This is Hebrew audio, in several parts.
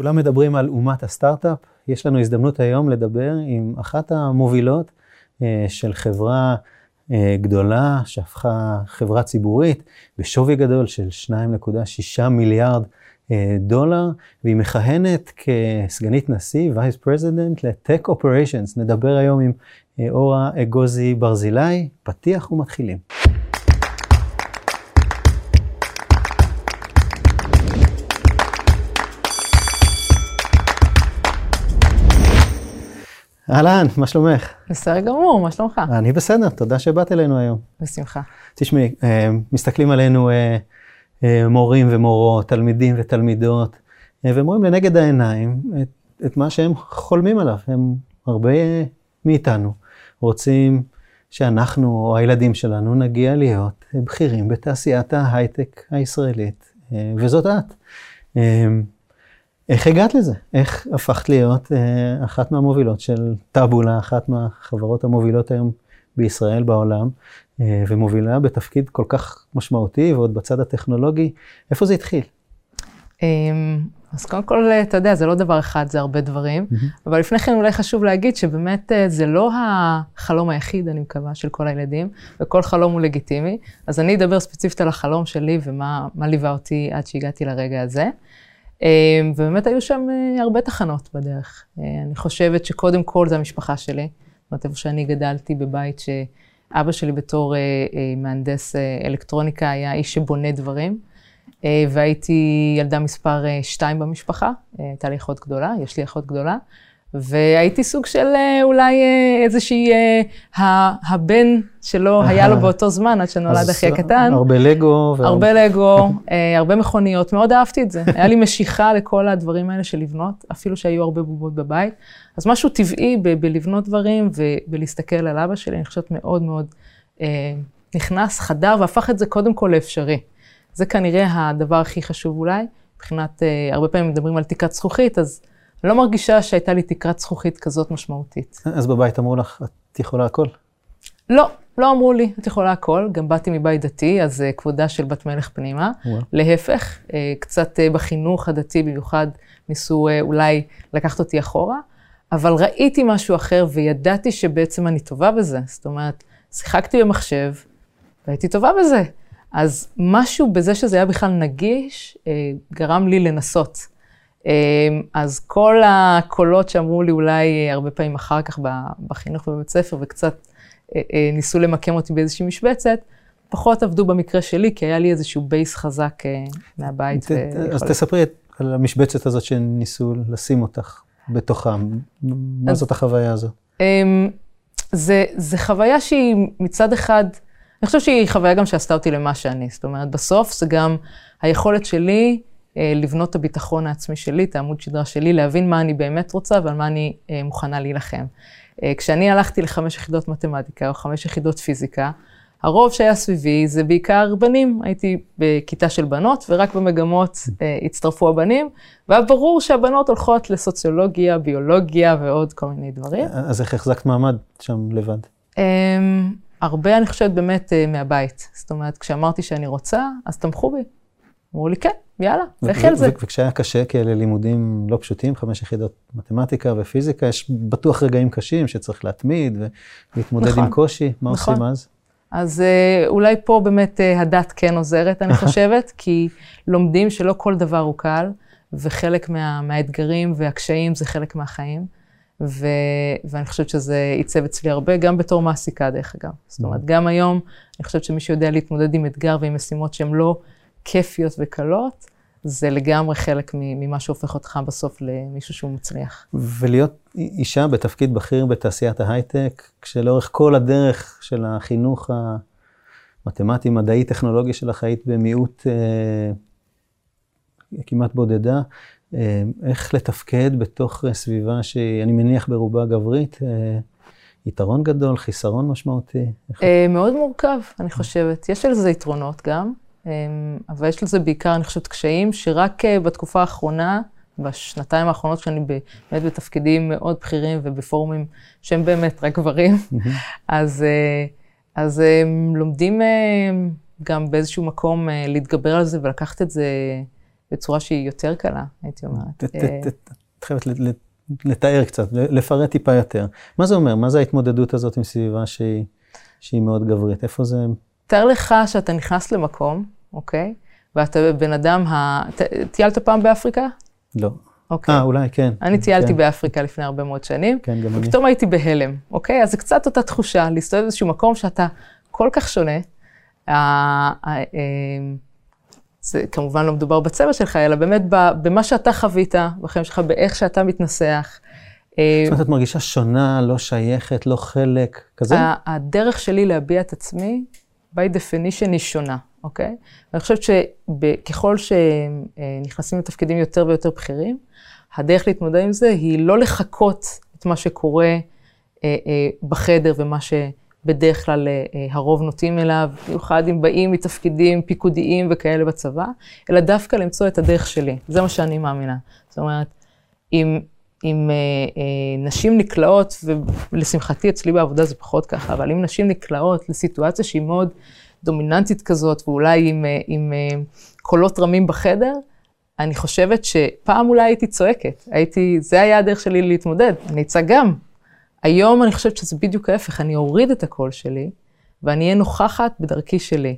כולם מדברים על אומת הסטארט-אפ. יש לנו הזדמנות היום לדבר עם אחת המובילות אה, של חברה אה, גדולה, שהפכה חברה ציבורית בשווי גדול של 2.6 מיליארד אה, דולר, והיא מכהנת כסגנית נשיא, vice president ל tech operations. נדבר היום עם אורה אגוזי ברזילי, פתיח ומתחילים. אהלן, מה שלומך? בסדר גמור, מה שלומך? אני בסדר, תודה שבאת אלינו היום. בשמחה. תשמעי, אה, מסתכלים עלינו אה, אה, מורים ומורות, תלמידים ותלמידות, והם רואים לנגד העיניים את, את מה שהם חולמים עליו. הם הרבה מאיתנו רוצים שאנחנו או הילדים שלנו נגיע להיות בכירים בתעשיית ההייטק הישראלית, וזאת את. איך הגעת לזה? איך הפכת להיות אה, אחת מהמובילות של טאבולה, אחת מהחברות המובילות היום בישראל, בעולם, אה, ומובילה בתפקיד כל כך משמעותי, ועוד בצד הטכנולוגי, איפה זה התחיל? אמ, אז קודם כל, אתה יודע, זה לא דבר אחד, זה הרבה דברים, mm-hmm. אבל לפני כן אולי חשוב להגיד שבאמת אה, זה לא החלום היחיד, אני מקווה, של כל הילדים, וכל חלום הוא לגיטימי. אז אני אדבר ספציפית על החלום שלי ומה ליווה אותי עד שהגעתי לרגע הזה. אמ, ובאמת היו שם אה, הרבה תחנות בדרך. אה, אני חושבת שקודם כל זה המשפחה שלי. זאת אומרת, איפה שאני גדלתי בבית שאבא שלי בתור אה, מהנדס אלקטרוניקה היה איש שבונה דברים. והייתי ילדה מספר 2 במשפחה, הייתה לי אחות גדולה, יש לי אחות גדולה. והייתי סוג של אה, אולי אה, איזושהי, אה, הבן שלו היה לו באותו זמן, עד שנולד אחי הקטן. הרבה לגו. הרבה לגו, הרבה מכוניות, מאוד אהבתי את זה. היה לי משיכה לכל הדברים האלה של לבנות, אפילו שהיו הרבה בובות בבית. אז משהו טבעי בלבנות דברים ובלהסתכל על אבא שלי, אני חושבת מאוד מאוד נכנס, חדר, והפך את זה קודם כל לאפשרי. זה כנראה הדבר הכי חשוב אולי, מבחינת, הרבה פעמים מדברים על תקרת זכוכית, אז... לא מרגישה שהייתה לי תקרת זכוכית כזאת משמעותית. אז בבית אמרו לך, את יכולה הכל? לא, לא אמרו לי, את יכולה הכל. גם באתי מבית דתי, אז uh, כבודה של בת מלך פנימה. ווא. להפך, uh, קצת uh, בחינוך הדתי במיוחד ניסו uh, אולי לקחת אותי אחורה, אבל ראיתי משהו אחר וידעתי שבעצם אני טובה בזה. זאת אומרת, שיחקתי במחשב והייתי טובה בזה. אז משהו בזה שזה היה בכלל נגיש, uh, גרם לי לנסות. אמ, אז כל הקולות שאמרו לי אולי אה, הרבה פעמים אחר כך בחינוך ובבית ספר, וקצת אה, אה, ניסו למקם אותי באיזושהי משבצת, פחות עבדו במקרה שלי, כי היה לי איזשהו בייס חזק מהבית. אז תספרי על המשבצת הזאת שניסו לשים אותך בתוכה. מה זאת החוויה הזאת? אמ, זה, זה חוויה שהיא מצד אחד, אני חושבת שהיא חוויה גם שעשתה אותי למה שאני. זאת אומרת, בסוף זה גם היכולת שלי אה, לבנות את הביטחון העצמי שלי, את העמוד שדרה שלי, להבין מה אני באמת רוצה ועל מה אני אה, מוכנה להילחם. אה, כשאני הלכתי לחמש יחידות מתמטיקה או חמש יחידות פיזיקה, הרוב שהיה סביבי זה בעיקר בנים. הייתי בכיתה של בנות, ורק במגמות הצטרפו הבנים, והיה ברור שהבנות הולכות לסוציולוגיה, ביולוגיה ועוד כל מיני דברים. אז איך החזקת מעמד שם לבד? הרבה, אני חושבת, באמת מהבית. זאת אומרת, כשאמרתי שאני רוצה, אז תמכו בי. אמרו לי, כן, יאללה, לכי על זה. וכשהיה קשה, כי אלה לימודים לא פשוטים, חמש יחידות מתמטיקה ופיזיקה, יש בטוח רגעים קשים שצריך להתמיד ולהתמודד נכון, עם קושי, מה נכון. עושים אז? אז אה, אולי פה באמת אה, הדת כן עוזרת, אני חושבת, כי לומדים שלא כל דבר הוא קל, וחלק מה, מהאתגרים והקשיים זה חלק מהחיים. ו, ואני חושבת שזה עיצב אצלי הרבה, גם בתור מעסיקה, דרך אגב. זאת אומרת, mm. גם היום, אני חושבת שמי שיודע להתמודד עם אתגר ועם משימות שהן לא כיפיות וקלות, זה לגמרי חלק ממה שהופך אותך בסוף למישהו שהוא מצליח. ולהיות אישה בתפקיד בכיר בתעשיית ההייטק, כשלאורך כל הדרך של החינוך המתמטי, מדעי, טכנולוגי שלך היית במיעוט אה, כמעט בודדה, אה, איך לתפקד בתוך סביבה שאני מניח ברובה גברית, אה, יתרון גדול, חיסרון משמעותי? אה, מאוד מורכב, אני חושבת. יש לזה יתרונות גם. אמ, אבל יש לזה בעיקר, אני חושבת, קשיים שרק אה, בתקופה האחרונה, בשנתיים האחרונות, כשאני באמת בתפקידים מאוד בכירים ובפורומים שהם באמת רק גברים, אז, אה, אז הם לומדים אה, גם באיזשהו מקום להתגבר על זה ולקחת את זה בצורה שהיא יותר קלה, הייתי אומרת. את חייבת לתאר קצת, לפרט טיפה יותר. מה זה אומר? מה זה ההתמודדות הזאת עם סביבה שהיא מאוד גברית? איפה זה... תאר לך שאתה נכנס למקום, אוקיי? ואתה בן אדם, ה... טיילת פעם באפריקה? לא. אוקיי. אה, אולי, כן. אני טיילתי כן. באפריקה לפני הרבה מאוד שנים. כן, גם אני. ופתאום הייתי בהלם, אוקיי? אז זה קצת אותה תחושה, להסתובב באיזשהו מקום שאתה כל כך שונה. אה, זה כמובן לא מדובר בצבע שלך, אלא באמת במה שאתה חווית בחיים שלך, באיך שאתה מתנסח. אה, זאת אומרת, את מרגישה שונה, לא שייכת, לא חלק, כזה? הדרך שלי להביע את עצמי, by definition, היא שונה, אוקיי? אני חושבת שככל שנכנסים לתפקידים יותר ויותר בכירים, הדרך להתמודד עם זה היא לא לחכות את מה שקורה אה, אה, בחדר ומה ש... בדרך כלל אה, הרוב נוטים אליו, במיוחד אם באים מתפקידים פיקודיים וכאלה בצבא, אלא דווקא למצוא את הדרך שלי. זה מה שאני מאמינה. זאת אומרת, אם, אם אה, אה, נשים נקלעות, ולשמחתי אצלי בעבודה זה פחות ככה, אבל אם נשים נקלעות לסיטואציה שהיא מאוד דומיננטית כזאת, ואולי עם, אה, עם אה, קולות רמים בחדר, אני חושבת שפעם אולי הייתי צועקת, הייתי, זה היה הדרך שלי להתמודד, אני אצעק גם, היום אני חושבת שזה בדיוק ההפך, אני אוריד את הקול שלי, ואני אהיה נוכחת בדרכי שלי.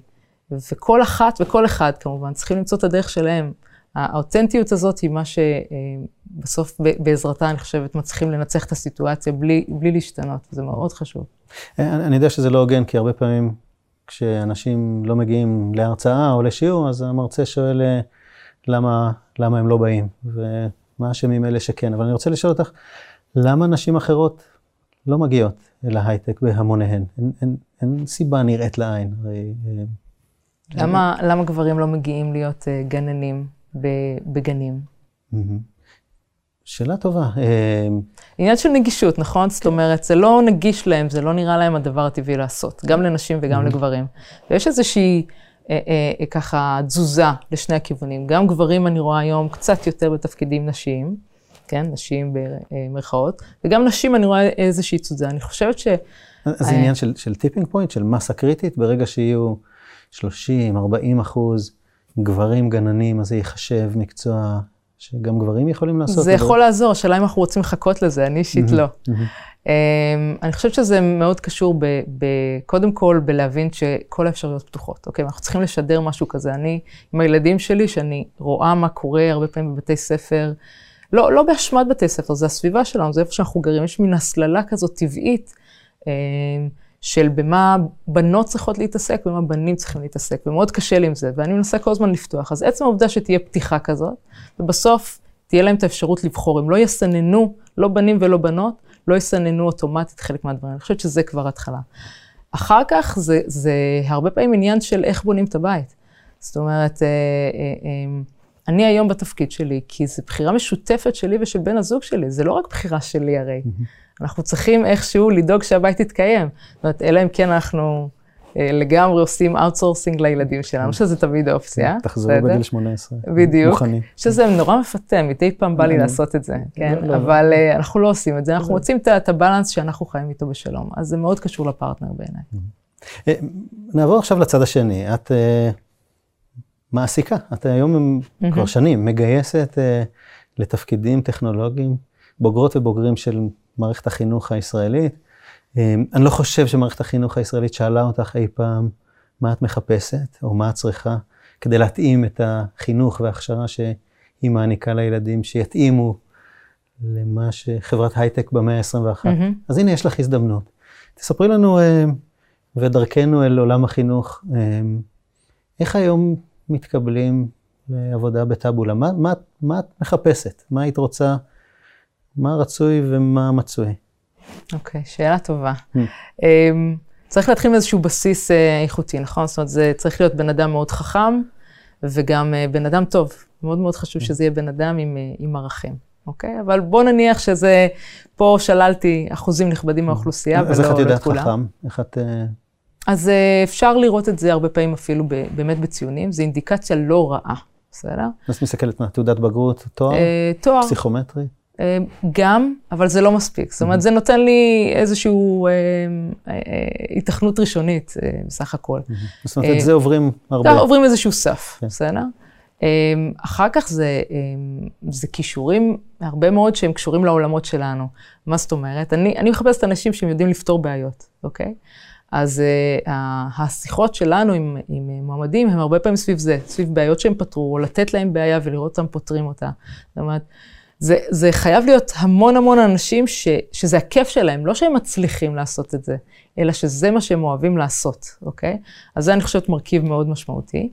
וכל אחת וכל אחד כמובן צריכים למצוא את הדרך שלהם. האותנטיות הזאת היא מה שבסוף בעזרתה, אני חושבת, מצליחים לנצח את הסיטואציה בלי, בלי להשתנות, זה מאוד חשוב. אני יודע שזה לא הוגן, כי הרבה פעמים כשאנשים לא מגיעים להרצאה או לשיעור, אז המרצה שואל אה, למה, למה הם לא באים, ומה אשמים אלה שכן. אבל אני רוצה לשאול אותך, למה נשים אחרות לא מגיעות אל ההייטק בהמוניהן. אין, אין, אין סיבה נראית לעין. הרי, אה, למה. למה גברים לא מגיעים להיות uh, גננים בגנים? שאלה טובה. אה, עניין של נגישות, נכון? זאת אומרת, זה לא נגיש להם, זה לא נראה להם הדבר הטבעי לעשות, גם לנשים וגם לגברים. ויש איזושהי אה, אה, ככה תזוזה לשני הכיוונים. גם גברים אני רואה היום קצת יותר בתפקידים נשיים. כן, נשים במרכאות, וגם נשים, אני רואה איזושהי תזוזה. אני חושבת ש... אז זה עניין של, של tipping point, של מסה קריטית, ברגע שיהיו 30, 40 אחוז גברים גננים, אז זה ייחשב מקצוע שגם גברים יכולים לעשות. זה יכול לעזור, השאלה אם אנחנו רוצים לחכות לזה, אני אישית לא. Um, אני חושבת שזה מאוד קשור, ב, ב, קודם כל, בלהבין שכל האפשרויות פתוחות. אוקיי, אנחנו צריכים לשדר משהו כזה. אני, עם הילדים שלי, שאני רואה מה קורה הרבה פעמים בבתי ספר, לא, לא באשמת בתי ספר, זה הסביבה שלנו, זה איפה שאנחנו גרים. יש מין הסללה כזאת טבעית אה, של במה בנות צריכות להתעסק, במה בנים צריכים להתעסק, ומאוד קשה לי עם זה, ואני מנסה כל הזמן לפתוח. אז עצם העובדה שתהיה פתיחה כזאת, ובסוף תהיה להם את האפשרות לבחור. הם לא יסננו, לא בנים ולא בנות, לא יסננו אוטומטית חלק מהדברים. אני חושבת שזה כבר התחלה. אחר כך זה, זה הרבה פעמים עניין של איך בונים את הבית. זאת אומרת, אה, אה, אה, אני היום בתפקיד שלי, כי זו בחירה משותפת שלי ושל בן הזוג שלי, זה לא רק בחירה שלי הרי. Mm-hmm. אנחנו צריכים איכשהו לדאוג שהבית יתקיים. זאת אומרת, אלא אם כן אנחנו אה, לגמרי עושים outsourcing לילדים שלנו, שזה תמיד אופציה. תחזרו בגיל 18. בדיוק. מוכנים. שזה נורא מפתה, מדי פעם בא לי לעשות את זה, כן? לא, לא. אבל אה, אנחנו לא עושים את זה, אנחנו מוצאים את ה balance שאנחנו חיים איתו בשלום. אז זה מאוד קשור לפרטנר בעיניי. אה, נעבור עכשיו לצד השני. את... מעסיקה. את היום mm-hmm. כבר שנים מגייסת לתפקידים טכנולוגיים, בוגרות ובוגרים של מערכת החינוך הישראלית. Um, אני לא חושב שמערכת החינוך הישראלית שאלה אותך אי פעם מה את מחפשת, או מה את צריכה, כדי להתאים את החינוך וההכשרה שהיא מעניקה לילדים, שיתאימו למה שחברת הייטק במאה ה-21. Mm-hmm. אז הנה, יש לך הזדמנות. תספרי לנו, uh, ודרכנו אל עולם החינוך, uh, איך היום מתקבלים לעבודה בטאבולה? מה, מה, מה את מחפשת? מה היית רוצה? מה רצוי ומה מצוי? אוקיי, okay, שאלה טובה. Hmm. Um, צריך להתחיל עם איזשהו בסיס uh, איכותי, נכון? זאת אומרת, זה צריך להיות בן אדם מאוד חכם וגם uh, בן אדם טוב. מאוד מאוד חשוב hmm. שזה יהיה בן אדם עם, uh, עם ערכים, אוקיי? אבל בוא נניח שזה, פה שללתי אחוזים נכבדים hmm. מהאוכלוסייה ולא את כולם. אז איך את יודעת חכם? איך את... אז uh, אפשר לראות את זה הרבה פעמים אפילו ב, באמת בציונים, זו אינדיקציה לא רעה, בסדר? אז מסתכלת מה, תעודת בגרות, תואר? Uh, תואר. פסיכומטרי? Uh, גם, אבל זה לא מספיק. זאת אומרת, mm-hmm. זה נותן לי איזושהי uh, uh, התכנות ראשונית בסך הכל. Mm-hmm. זאת אומרת, את זה עוברים הרבה. עוברים איזשהו סף, כן. בסדר? אחר כך זה, זה כישורים, הרבה מאוד שהם קשורים לעולמות שלנו. מה זאת אומרת? אני, אני מחפשת אנשים שהם יודעים לפתור בעיות, אוקיי? אז uh, השיחות שלנו עם, עם מועמדים הם הרבה פעמים סביב זה, סביב בעיות שהם פתרו, או לתת להם בעיה ולראות אותם פותרים אותה. זאת אומרת, זה, זה חייב להיות המון המון אנשים ש, שזה הכיף שלהם, לא שהם מצליחים לעשות את זה, אלא שזה מה שהם אוהבים לעשות, אוקיי? אז זה אני חושבת מרכיב מאוד משמעותי.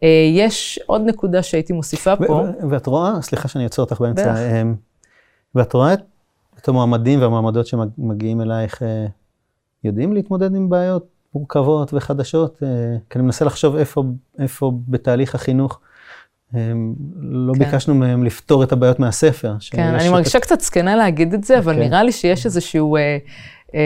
Uh, יש עוד נקודה שהייתי מוסיפה פה. ואת רואה, סליחה שאני אעצור אותך באמצע, אמ, ואת רואה את המועמדים והמועמדות שמגיעים אלייך, אה, יודעים להתמודד עם בעיות מורכבות וחדשות? אה, כי אני מנסה לחשוב איפה, איפה בתהליך החינוך. לא כן. ביקשנו מהם לפתור את הבעיות מהספר. כן, אני מרגישה את... קצת זקנה להגיד את זה, אבל כן. נראה לי שיש איזשהו... אה, אה,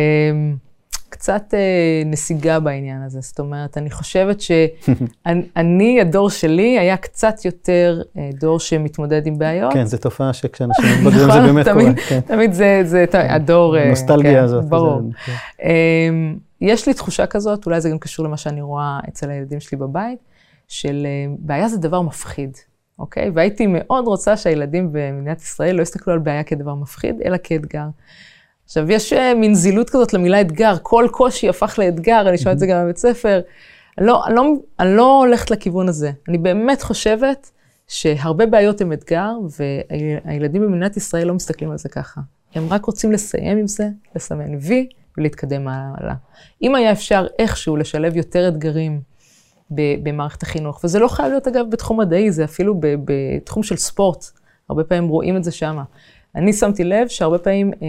קצת אה, נסיגה בעניין הזה. זאת אומרת, אני חושבת שאני, הדור שלי, היה קצת יותר אה, דור שמתמודד עם בעיות. כן, זו תופעה שכשאנשים מתבגרים זה באמת קורה. כן. תמיד זה, זה הדור... הנוסטלגיה כן, הזאת. ברור. כן. אמ, יש לי תחושה כזאת, אולי זה גם קשור למה שאני רואה אצל הילדים שלי בבית, של אה, בעיה זה דבר מפחיד. אוקיי? והייתי מאוד רוצה שהילדים במדינת ישראל לא יסתכלו על בעיה כדבר מפחיד, אלא כאתגר. עכשיו, יש אה, מין זילות כזאת למילה אתגר, כל קושי הפך לאתגר, אני שומעת את זה גם בבית ספר. אני לא, אני, לא, אני לא הולכת לכיוון הזה. אני באמת חושבת שהרבה בעיות הם אתגר, והילדים במדינת ישראל לא מסתכלים על זה ככה. הם רק רוצים לסיים עם זה, לסמן וי ולהתקדם הלאה. אם היה אפשר איכשהו לשלב יותר אתגרים במערכת החינוך, וזה לא חייב להיות אגב בתחום מדעי, זה אפילו בתחום של ספורט, הרבה פעמים רואים את זה שמה. אני שמתי לב שהרבה פעמים אה,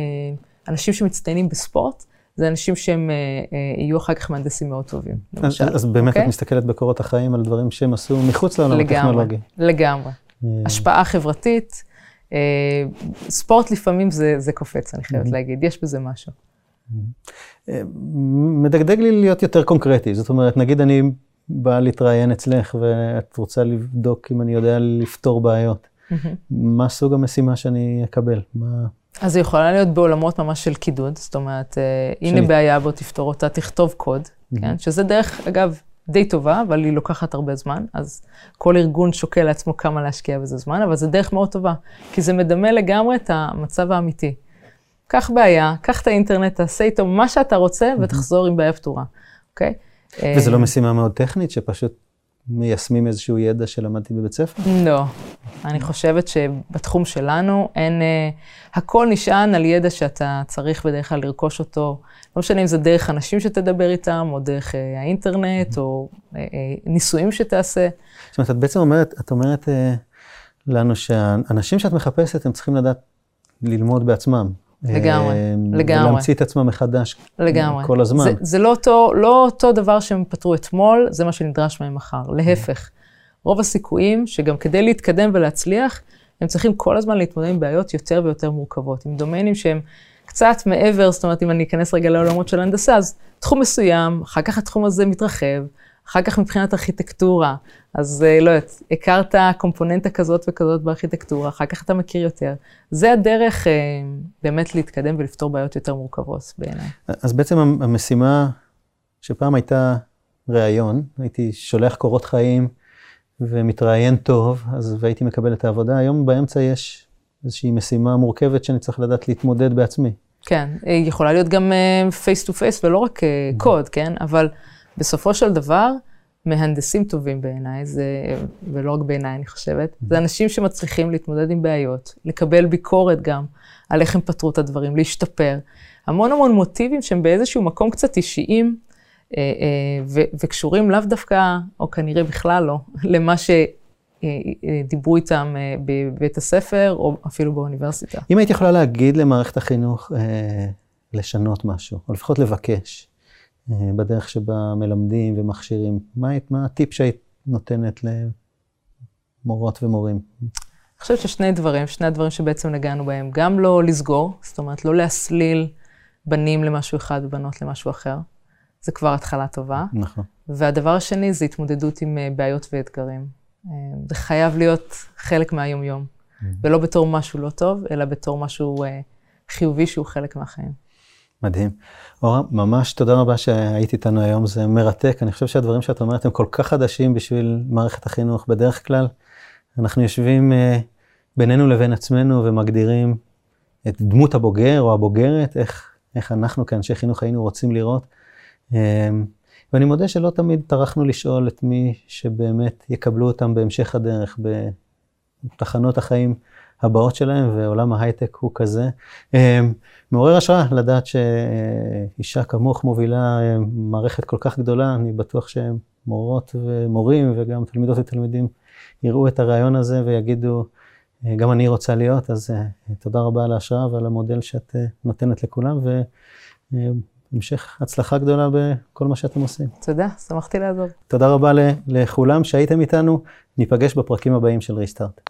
אנשים שמצטיינים בספורט, זה אנשים שהם אה, אה, יהיו אחר כך מהנדסים מאוד טובים, למשל. אז, אז באמת okay? אוקיי? את מסתכלת בקורות החיים על דברים שהם עשו מחוץ לעולם הטכנולוגי. לגמרי, לגמרי. השפעה חברתית, ספורט לפעמים זה, זה קופץ, אני חייבת להגיד, יש בזה משהו. מדגדג לי להיות יותר קונקרטי, זאת אומרת, נגיד אני באה להתראיין אצלך ואת רוצה לבדוק אם אני יודע לפתור בעיות. מה סוג המשימה שאני אקבל? מה... אז היא יכולה להיות בעולמות ממש של קידוד, זאת אומרת, אה, הנה בעיה, בוא תפתור אותה, תכתוב קוד, כן? שזה דרך, אגב, די טובה, אבל היא לוקחת הרבה זמן, אז כל ארגון שוקל לעצמו כמה להשקיע בזה זמן, אבל זו דרך מאוד טובה, כי זה מדמה לגמרי את המצב האמיתי. קח בעיה, קח את האינטרנט, תעשה איתו מה שאתה רוצה, ותחזור עם בעיה פתורה, אוקיי? וזה לא משימה מאוד טכנית, שפשוט מיישמים איזשהו ידע שלמדתי בבית ספר? לא. אני חושבת שבתחום שלנו אין, uh, הכל נשען על ידע שאתה צריך בדרך כלל לרכוש אותו. לא משנה אם זה דרך אנשים שתדבר איתם, או דרך uh, האינטרנט, או uh, uh, ניסויים שתעשה. זאת אומרת, את בעצם אומרת, את אומרת uh, לנו שהאנשים שאת מחפשת, הם צריכים לדעת ללמוד בעצמם. לגמרי, לגמרי. ולהמציא את עצמם מחדש לגמרי. כל הזמן. זה, זה לא, אותו, לא אותו דבר שהם פתרו אתמול, זה מה שנדרש מהם מחר. להפך, רוב הסיכויים שגם כדי להתקדם ולהצליח, הם צריכים כל הזמן להתמודד עם בעיות יותר ויותר מורכבות, עם דומיינים שהם קצת מעבר, זאת אומרת, אם אני אכנס רגע לעולמות של הנדסה, אז תחום מסוים, אחר כך התחום הזה מתרחב, אחר כך מבחינת ארכיטקטורה, אז אה, לא יודעת, הכרת קומפוננטה כזאת וכזאת בארכיטקטורה, אחר כך אתה מכיר יותר. זה הדרך אה, באמת להתקדם ולפתור בעיות יותר מורכבות בעיניי. אז בעצם המשימה שפעם הייתה ראיון, הייתי שולח קורות חיים ומתראיין טוב, אז והייתי מקבל את העבודה, היום באמצע יש איזושהי משימה מורכבת שאני צריך לדעת להתמודד בעצמי. כן, היא יכולה להיות גם face to face ולא רק קוד, אה, כן? אבל בסופו של דבר, מהנדסים טובים בעיניי, זה, ולא רק בעיניי, אני חושבת, זה אנשים שמצליחים להתמודד עם בעיות, לקבל ביקורת גם על איך הם פתרו את הדברים, להשתפר. המון המון מוטיבים שהם באיזשהו מקום קצת אישיים, אה, אה, ו- וקשורים לאו דווקא, או כנראה בכלל לא, למה שדיברו איתם אה, בבית הספר, או אפילו באוניברסיטה. אם היית יכולה להגיד למערכת החינוך לשנות משהו, או לפחות לבקש, בדרך שבה מלמדים ומכשירים. מה, מה הטיפ שהיית נותנת למורות ומורים? אני חושבת ששני דברים, שני הדברים שבעצם נגענו בהם, גם לא לסגור, זאת אומרת, לא להסליל בנים למשהו אחד ובנות למשהו אחר. זה כבר התחלה טובה. נכון. והדבר השני זה התמודדות עם אה, בעיות ואתגרים. אה, זה חייב להיות חלק מהיום-יום, mm-hmm. ולא בתור משהו לא טוב, אלא בתור משהו אה, חיובי שהוא חלק מהחיים. מדהים. אורה, ממש תודה רבה שהיית איתנו היום, זה מרתק. אני חושב שהדברים שאת אומרת הם כל כך חדשים בשביל מערכת החינוך. בדרך כלל, אנחנו יושבים אה, בינינו לבין עצמנו ומגדירים את דמות הבוגר או הבוגרת, איך, איך אנחנו כאנשי חינוך היינו רוצים לראות. אה, ואני מודה שלא תמיד טרחנו לשאול את מי שבאמת יקבלו אותם בהמשך הדרך, בתחנות החיים הבאות שלהם, ועולם ההייטק הוא כזה. מעורר השראה לדעת שאישה כמוך מובילה מערכת כל כך גדולה, אני בטוח שהם מורות ומורים וגם תלמידות ותלמידים יראו את הרעיון הזה ויגידו, גם אני רוצה להיות, אז תודה רבה על ההשראה ועל המודל שאת נותנת לכולם, והמשך הצלחה גדולה בכל מה שאתם עושים. תודה, שמחתי לעזוב. תודה רבה לכולם שהייתם איתנו, ניפגש בפרקים הבאים של ריסטארט.